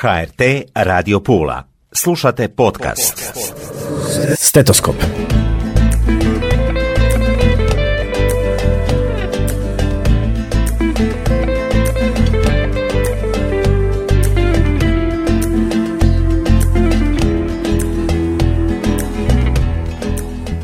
HRT Radio Pula. Slušate podcast. Stetoskop.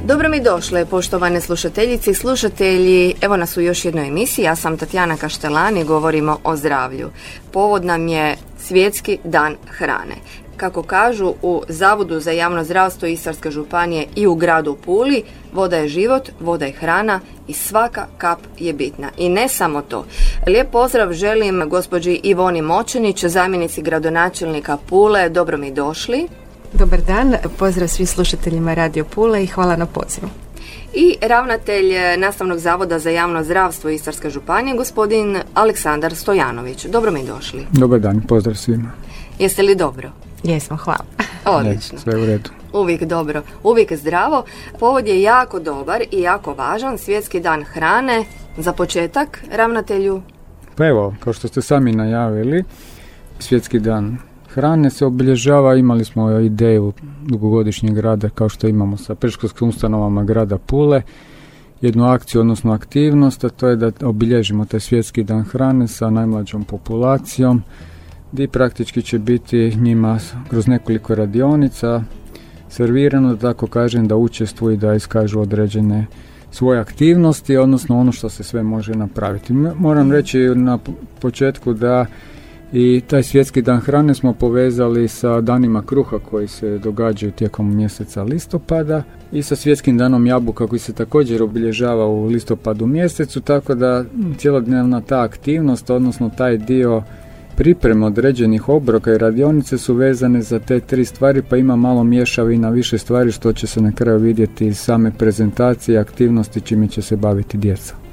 Dobro mi došle, poštovane slušateljice i slušatelji. Evo nas u još jednoj emisiji. Ja sam Tatjana Kaštelani, govorimo o zdravlju. Povod nam je Svjetski dan hrane. Kako kažu u Zavodu za javno zdravstvo Istarske županije i u gradu Puli, voda je život, voda je hrana i svaka kap je bitna. I ne samo to. Lijep pozdrav želim gospođi Ivoni Močenić, zamjenici gradonačelnika Pule. Dobro mi došli. Dobar dan, pozdrav svim slušateljima Radio Pule i hvala na pozivu. I ravnatelj Nastavnog zavoda za javno zdravstvo Istarske županije, gospodin Aleksandar Stojanović. Dobro mi došli. Dobar dan, pozdrav svima. Jeste li dobro? Jesmo, hvala. Odlično. sve u redu. Uvijek dobro, uvijek zdravo. Povod je jako dobar i jako važan, svjetski dan hrane. Za početak, ravnatelju, Pa evo, kao što ste sami najavili, svjetski dan hrane se obilježava, imali smo ideju dugogodišnjeg rada kao što imamo sa predškolskim ustanovama grada Pule, jednu akciju, odnosno aktivnost, a to je da obilježimo taj svjetski dan hrane sa najmlađom populacijom, gdje praktički će biti njima kroz nekoliko radionica servirano, da tako kažem, da učestvuju i da iskažu određene svoje aktivnosti, odnosno ono što se sve može napraviti. Moram reći na početku da i taj svjetski dan hrane smo povezali sa danima kruha koji se događaju tijekom mjeseca listopada i sa svjetskim danom jabuka koji se također obilježava u listopadu mjesecu, tako da cjelodnevna ta aktivnost, odnosno taj dio pripreme određenih obroka i radionice su vezane za te tri stvari, pa ima malo mješavina više stvari što će se na kraju vidjeti iz same prezentacije aktivnosti čime će se baviti djeca.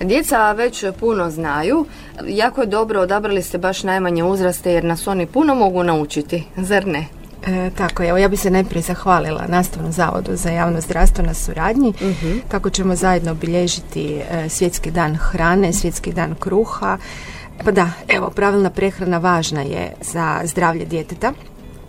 Djeca već puno znaju. Jako je dobro odabrali ste baš najmanje uzraste jer nas oni puno mogu naučiti, zar ne? E, tako je, evo ja bi se najprije zahvalila Nastavnom zavodu za javno zdravstvo na suradnji. Tako ćemo zajedno obilježiti e, svjetski dan hrane, svjetski dan kruha. Pa da, evo, pravilna prehrana važna je za zdravlje djeteta.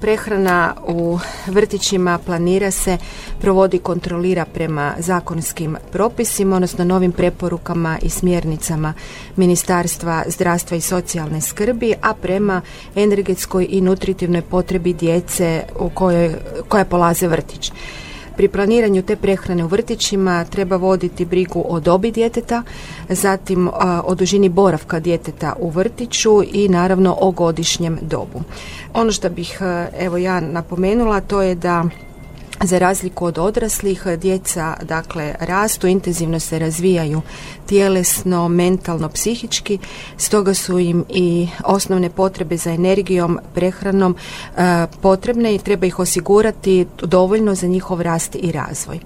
Prehrana u vrtićima planira se, provodi, kontrolira prema zakonskim propisima, odnosno novim preporukama i smjernicama Ministarstva zdravstva i socijalne skrbi, a prema energetskoj i nutritivnoj potrebi djece u kojoj, koja polaze vrtić. Pri planiranju te prehrane u vrtićima treba voditi brigu o dobi djeteta, zatim o dužini boravka djeteta u vrtiću i naravno o godišnjem dobu. Ono što bih evo ja napomenula to je da za razliku od odraslih, djeca dakle rastu, intenzivno se razvijaju tjelesno, mentalno, psihički, stoga su im i osnovne potrebe za energijom, prehranom e, potrebne i treba ih osigurati dovoljno za njihov rast i razvoj.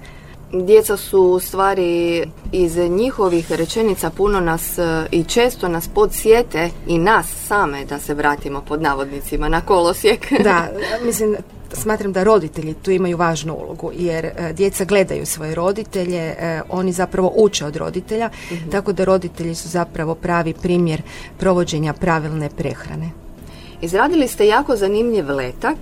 Djeca su u stvari iz njihovih rečenica puno nas e, i često nas podsjete i nas same da se vratimo pod navodnicima na kolosijek. Da, mislim, smatram da roditelji tu imaju važnu ulogu jer e, djeca gledaju svoje roditelje, e, oni zapravo uče od roditelja, tako da roditelji su zapravo pravi primjer provođenja pravilne prehrane. Izradili ste jako zanimljiv letak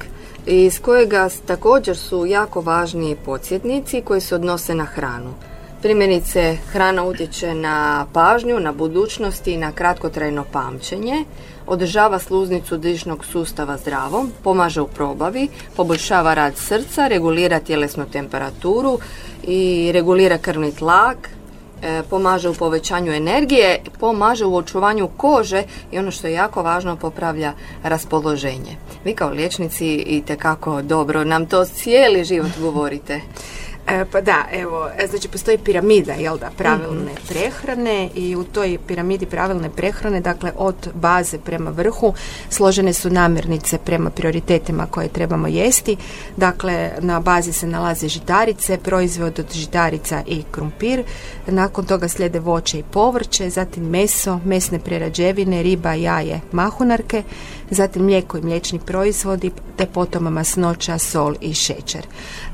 iz kojega također su jako važni podsjetnici koji se odnose na hranu. Primjerice, hrana utječe na pažnju, na budućnost i na kratkotrajno pamćenje, održava sluznicu dišnog sustava zdravom, pomaže u probavi, poboljšava rad srca, regulira tjelesnu temperaturu i regulira krvni tlak, e, pomaže u povećanju energije, pomaže u očuvanju kože i ono što je jako važno popravlja raspoloženje. Vi kao liječnici i dobro nam to cijeli život govorite. E, pa da, evo, e, znači postoji piramida, jel da, pravilne prehrane i u toj piramidi pravilne prehrane, dakle od baze prema vrhu, složene su namirnice prema prioritetima koje trebamo jesti. Dakle, na bazi se nalaze žitarice, proizvod od žitarica i krumpir. Nakon toga slijede voće i povrće, zatim meso, mesne prerađevine, riba, jaje, mahunarke, zatim mlijeko i mliječni proizvodi, te potom masnoća, sol i šećer.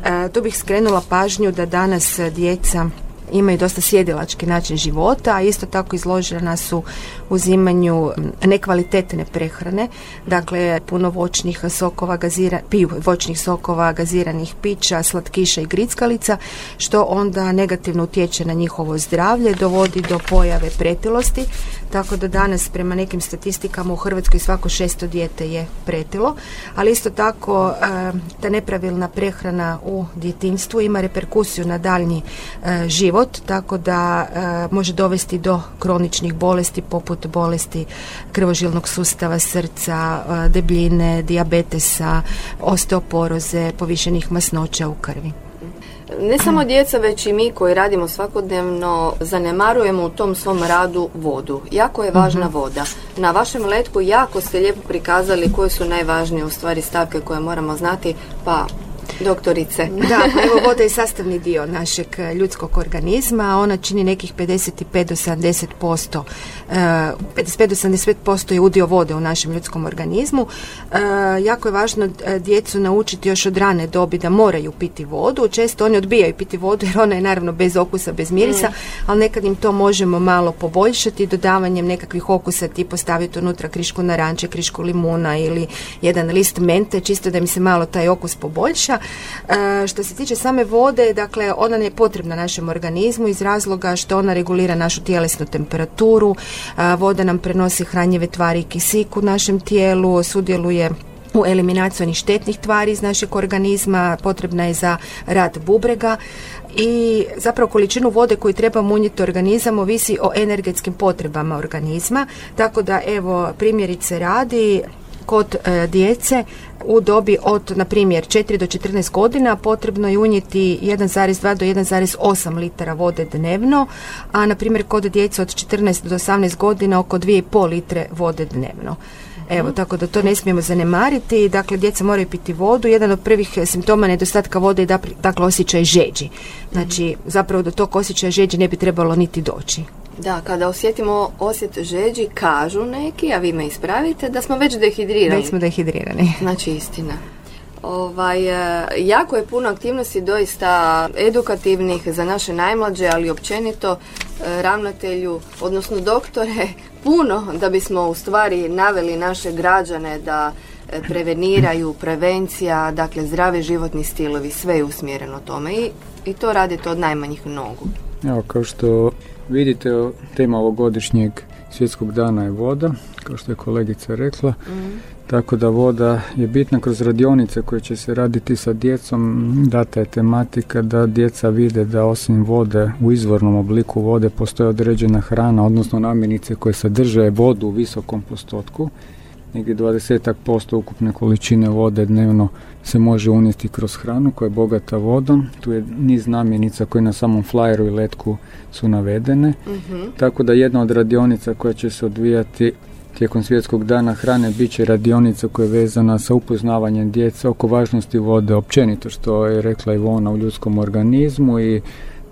E, tu bih skrenula pažnju da danas e, djeca imaju dosta sjedilački način života, a isto tako izložena su uzimanju nekvalitetne prehrane, dakle puno voćnih sokova, gazira, piju voćnih sokova, gaziranih pića, slatkiša i grickalica, što onda negativno utječe na njihovo zdravlje, dovodi do pojave pretilosti, tako da danas prema nekim statistikama u Hrvatskoj svako šesto dijete je pretilo, ali isto tako e, ta nepravilna prehrana u djetinstvu ima reperkusiju na daljnji e, život, tako da e, može dovesti do kroničnih bolesti poput bolesti krvožilnog sustava, srca, debljine, dijabetesa, osteoporoze, povišenih masnoća u krvi. Ne samo djeca, već i mi koji radimo svakodnevno zanemarujemo u tom svom radu vodu. Jako je važna mhm. voda. Na vašem letku jako ste lijepo prikazali koje su najvažnije u stvari stavke koje moramo znati, pa doktorice. Da, pa evo voda je sastavni dio našeg e, ljudskog organizma, ona čini nekih 55 do 70%. 55 do 75% je udio vode u našem ljudskom organizmu. E, jako je važno djecu naučiti još od rane dobi da moraju piti vodu. Često oni odbijaju piti vodu jer ona je naravno bez okusa, bez mirisa, mm. ali nekad im to možemo malo poboljšati dodavanjem nekakvih okusa tipa staviti unutra krišku naranče, krišku limuna ili jedan list mente, čisto da im se malo taj okus poboljša. E, što se tiče same vode, dakle, ona je potrebna našem organizmu iz razloga što ona regulira našu tjelesnu temperaturu, e, voda nam prenosi hranjive tvari i kisik u našem tijelu, sudjeluje u eliminaciji onih štetnih tvari iz našeg organizma, potrebna je za rad bubrega i zapravo količinu vode koju treba munjiti organizam ovisi o energetskim potrebama organizma, tako da evo primjerice radi kod e, djece u dobi od, na primjer, 4 do 14 godina potrebno je unijeti 1,2 do 1,8 litara vode dnevno, a na primjer kod djece od 14 do 18 godina oko 2,5 litre vode dnevno. Evo, mhm. tako da to ne smijemo zanemariti. Dakle, djeca moraju piti vodu. Jedan od prvih simptoma nedostatka vode je dakle osjećaj žeđi. Znači, mhm. zapravo do tog osjećaja žeđi ne bi trebalo niti doći. Da, kada osjetimo osjet žeđi, kažu neki, a vi me ispravite, da smo već dehidrirani. Da smo dehidrirani. Znači istina. Ovaj, e, jako je puno aktivnosti doista edukativnih za naše najmlađe, ali općenito e, ravnatelju, odnosno doktore, puno da bismo u stvari naveli naše građane da e, preveniraju, prevencija, dakle zdravi životni stilovi, sve je usmjereno tome i, i to radite od najmanjih nogu. Evo, kao što vidite, tema ovogodišnjeg svjetskog dana je voda, kao što je kolegica rekla. Mhm. Tako da voda je bitna kroz radionice koje će se raditi sa djecom. Data je tematika da djeca vide da osim vode u izvornom obliku vode postoje određena hrana, odnosno namirnice koje sadrže vodu u visokom postotku negdje 20% ukupne količine vode dnevno se može unijeti kroz hranu koja je bogata vodom. Tu je niz namirnica koje na samom flyeru i letku su navedene. Mhm. Tako da jedna od radionica koja će se odvijati tijekom svjetskog dana hrane bit će radionica koja je vezana sa upoznavanjem djece oko važnosti vode općenito što je rekla Ivona u ljudskom organizmu i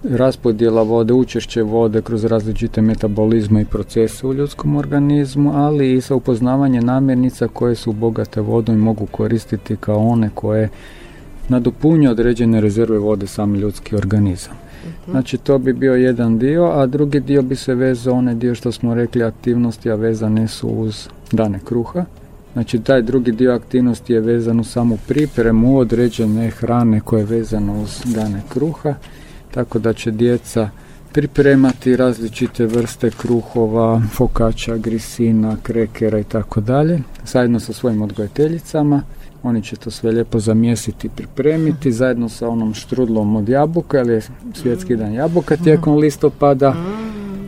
raspodjela vode, učešće vode kroz različite metabolizme i procese u ljudskom organizmu, ali i sa upoznavanje namirnica koje su bogate vodom i mogu koristiti kao one koje nadopunju određene rezerve vode sam ljudski organizam. Mhm. Znači to bi bio jedan dio, a drugi dio bi se vezao onaj dio što smo rekli aktivnosti, a vezane su uz dane kruha. Znači taj drugi dio aktivnosti je vezan u samu pripremu određene hrane koje je vezano uz dane kruha tako da će djeca pripremati različite vrste kruhova, fokača, grisina, krekera i tako dalje, zajedno sa svojim odgojiteljicama. Oni će to sve lijepo zamjesiti i pripremiti zajedno sa onom štrudlom od jabuka, jer je svjetski dan jabuka tijekom listopada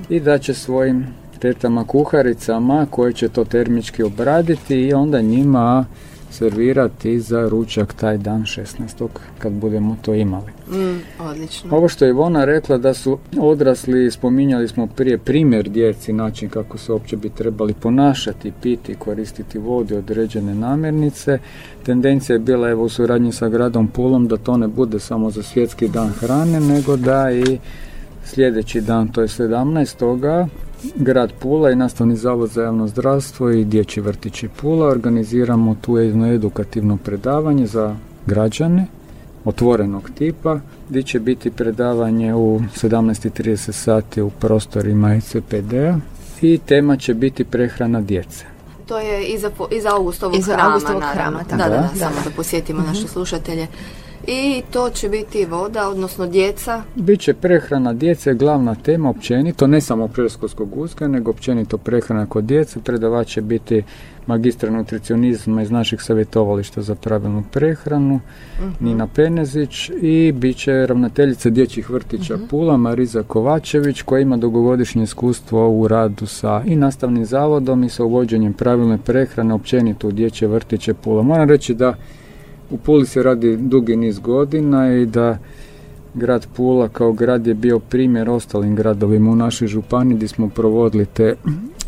i da će svojim tetama kuharicama koje će to termički obraditi i onda njima servirati za ručak taj dan 16. kad budemo to imali. Mm, odlično. Ovo što je Ivona rekla da su odrasli, spominjali smo prije primjer djeci, način kako se uopće bi trebali ponašati, piti, koristiti vode, određene namirnice. Tendencija je bila evo u suradnji sa gradom Pulom da to ne bude samo za svjetski dan hrane, nego da i sljedeći dan, to je 17 grad Pula i Nastavni zavod za javno zdravstvo i Dječji vrtići Pula organiziramo tu jedno edukativno predavanje za građane otvorenog tipa, gdje će biti predavanje u 17.30 sati u prostorima ICPD-a i tema će biti prehrana djece. To je iza, iza Augustovog Iza hrama, Augustovog hrama, da, tako da, da, da. samo da posjetimo naše slušatelje. I to će biti voda, odnosno djeca. Biće prehrana djece glavna tema općenito, ne samo predškolskog uzgoja, nego općenito prehrana kod djece. Predavač će biti magistra nutricionizma iz naših savjetovališta za pravilnu prehranu, Nina Penezić i bit će ravnateljica dječjih vrtića Pula, Mariza Kovačević, koja ima dugogodišnje iskustvo u radu sa i nastavnim zavodom i sa uvođenjem pravilne prehrane općenito u dječje vrtiće Pula. Moram reći da u Puli se radi dugi niz godina i da grad Pula kao grad je bio primjer ostalim gradovima u našoj županiji gdje smo provodili te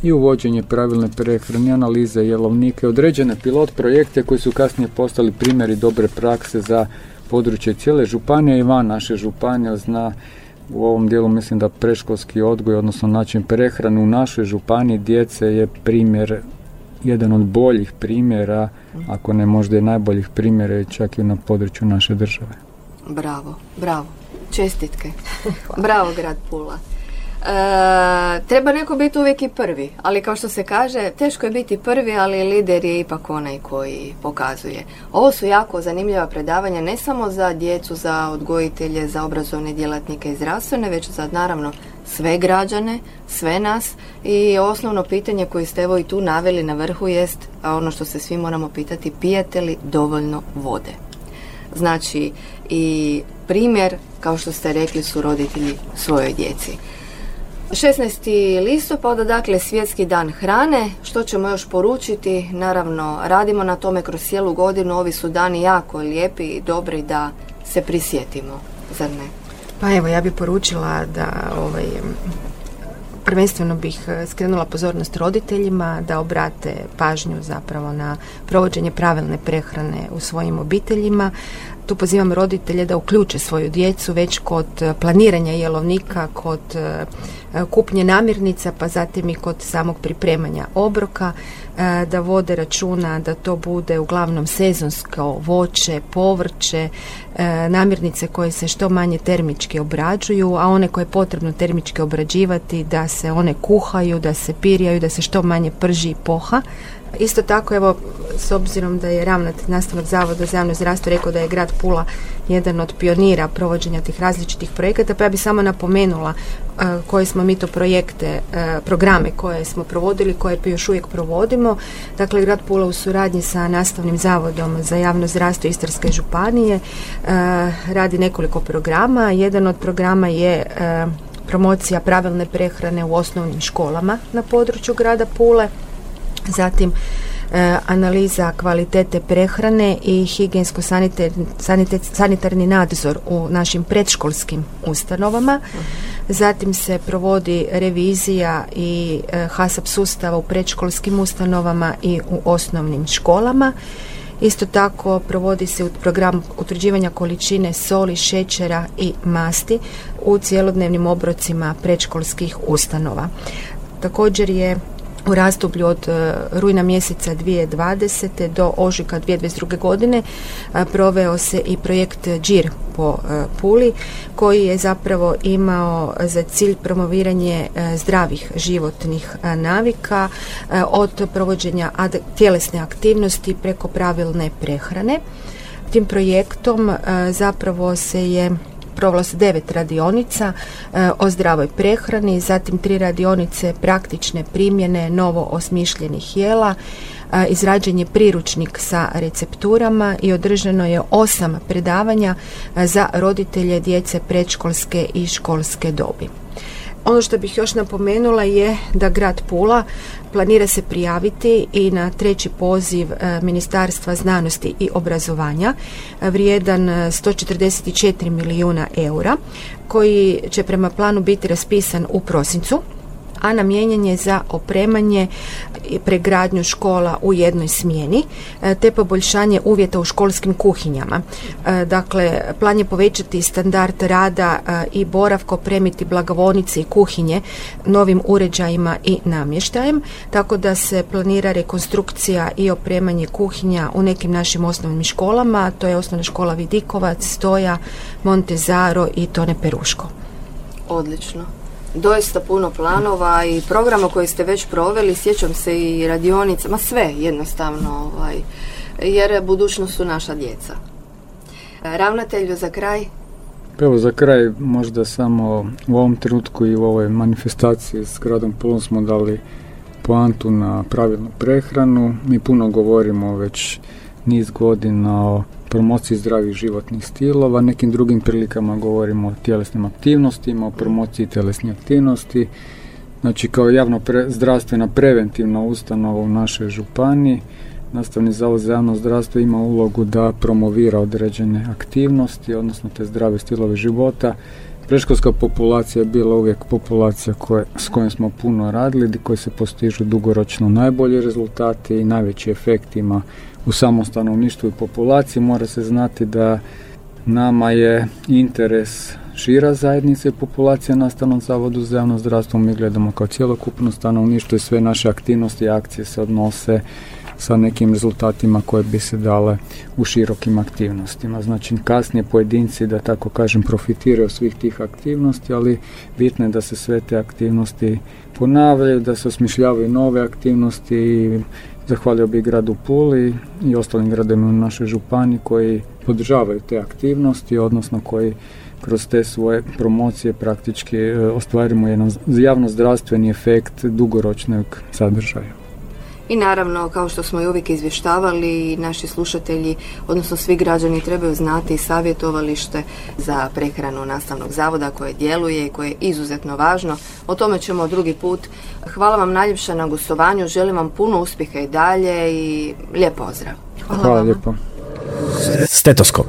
i uvođenje pravilne prehrane, analize jelovnike, određene pilot projekte koji su kasnije postali primjeri dobre prakse za područje cijele županije i van naše županije, zna u ovom dijelu mislim da preškolski odgoj, odnosno način prehrane u našoj županiji djece je primjer jedan od boljih primjera, ako ne možda i najboljih primjera čak i na području naše države. Bravo, bravo. Čestitke. bravo, grad Pula. E, treba neko biti uvijek i prvi, ali kao što se kaže, teško je biti prvi, ali lider je ipak onaj koji pokazuje. Ovo su jako zanimljiva predavanja, ne samo za djecu, za odgojitelje, za obrazovne djelatnike i zdravstvene, već za naravno sve građane, sve nas i osnovno pitanje koje ste evo i tu naveli na vrhu jest, a ono što se svi moramo pitati, pijete li dovoljno vode? Znači i primjer, kao što ste rekli, su roditelji svojoj djeci. 16. listopada, dakle svjetski dan hrane. Što ćemo još poručiti? Naravno, radimo na tome kroz cijelu godinu. Ovi su dani jako lijepi i dobri da se prisjetimo, zar ne? Pa evo, ja bih poručila da ovaj, prvenstveno bih eh, skrenula pozornost roditeljima da obrate pažnju zapravo na provođenje pravilne prehrane u svojim obiteljima. Tu pozivam roditelje da uključe svoju djecu već kod eh, planiranja jelovnika, kod eh, kupnje namirnica, pa zatim i kod samog pripremanja obroka, e, da vode računa da to bude uglavnom sezonsko voće, povrće, e, namirnice koje se što manje termički obrađuju, a one koje je potrebno termički obrađivati da se one kuhaju, da se pirjaju, da se što manje prži i poha. Isto tako, evo, s obzirom da je ravnatelj nastavnog zavoda za javno zdravstvo rekao da je grad Pula jedan od pionira provođenja tih različitih projekata, pa ja bih samo napomenula e, koje smo mi to projekte, e, programe koje smo provodili, koje još uvijek provodimo. Dakle, grad Pula u suradnji sa nastavnim zavodom za javno zdravstvo Istarske županije e, radi nekoliko programa. Jedan od programa je promocija pravilne prehrane u osnovnim školama na području grada Pule. Zatim e, analiza kvalitete prehrane i higijensko-sanitarni nadzor u našim predškolskim ustanovama. Zatim se provodi revizija i e, HASAP sustava u predškolskim ustanovama i u osnovnim školama. Isto tako provodi se program utvrđivanja količine soli, šećera i masti u cjelodnevnim obrocima predškolskih ustanova. Također je u razdoblju od e, rujna mjeseca 2020. do ožujka 2022. godine e, proveo se i projekt DŽIR po e, Puli koji je zapravo imao za cilj promoviranje zdravih životnih navika od provođenja tjelesne aktivnosti preko pravilne prehrane. Tim projektom zapravo se je provelo se devet radionica e, o zdravoj prehrani, zatim tri radionice praktične primjene novo osmišljenih jela, e, izrađen je priručnik sa recepturama i održano je osam predavanja e, za roditelje djece predškolske i školske dobi. Ono što bih još napomenula je da grad Pula planira se prijaviti i na treći poziv e, Ministarstva znanosti i obrazovanja e, vrijedan e, 144 milijuna eura koji će prema planu biti raspisan u prosincu a namijenjen je za opremanje i pregradnju škola u jednoj smjeni, e, te poboljšanje uvjeta u školskim kuhinjama. E, dakle, plan je povećati standard rada e, i boravko, opremiti blagovonice i kuhinje novim uređajima i namještajem, tako da se planira rekonstrukcija i opremanje kuhinja u nekim našim osnovnim školama, to je osnovna škola Vidikovac, Stoja, Montezaro i Tone Peruško. Odlično. Doista puno planova i programa koje ste već proveli, sjećam se i radionica, ma sve jednostavno, ovaj, jer budućnost su naša djeca. Ravnatelju za kraj? Pa evo za kraj možda samo u ovom trenutku i u ovoj manifestaciji s gradom Pulom smo dali poantu na pravilnu prehranu. Mi puno govorimo već niz godina o promociji zdravih životnih stilova, nekim drugim prilikama govorimo o tjelesnim aktivnostima, o promociji tjelesnih aktivnosti. Znači kao javno zdravstvena preventivna ustanova u našoj županiji, Nastavni zavod za javno zdravstvo ima ulogu da promovira određene aktivnosti, odnosno te zdrave stilove života. Preškolska populacija je bila uvijek populacija koje, s kojom smo puno radili, koji se postižu dugoročno najbolji rezultati i najveći efekt ima u samom stanovništvu i populaciji. Mora se znati da nama je interes šira zajednica i populacija na Nastavnom zavodu za javno zdravstvo. Mi gledamo kao cjelokupno stanovništvo i sve naše aktivnosti i akcije se odnose sa nekim rezultatima koje bi se dale u širokim aktivnostima. Znači kasnije pojedinci da tako kažem profitiraju svih tih aktivnosti, ali bitno je da se sve te aktivnosti ponavljaju, da se osmišljavaju nove aktivnosti i Zahvalio bih gradu Puli i ostalim gradima u našoj županiji koji podržavaju te aktivnosti, odnosno koji kroz te svoje promocije praktički e, ostvarimo jedan javno zdravstveni efekt dugoročnog sadržaja. I naravno, kao što smo i uvijek izvještavali, naši slušatelji, odnosno svi građani trebaju znati savjetovalište za prehranu nastavnog zavoda koje djeluje i koje je izuzetno važno. O tome ćemo drugi put. Hvala vam najljepša na gostovanju, želim vam puno uspjeha i dalje i lijep pozdrav. Hvala, Hvala lijepo. Stetoskop.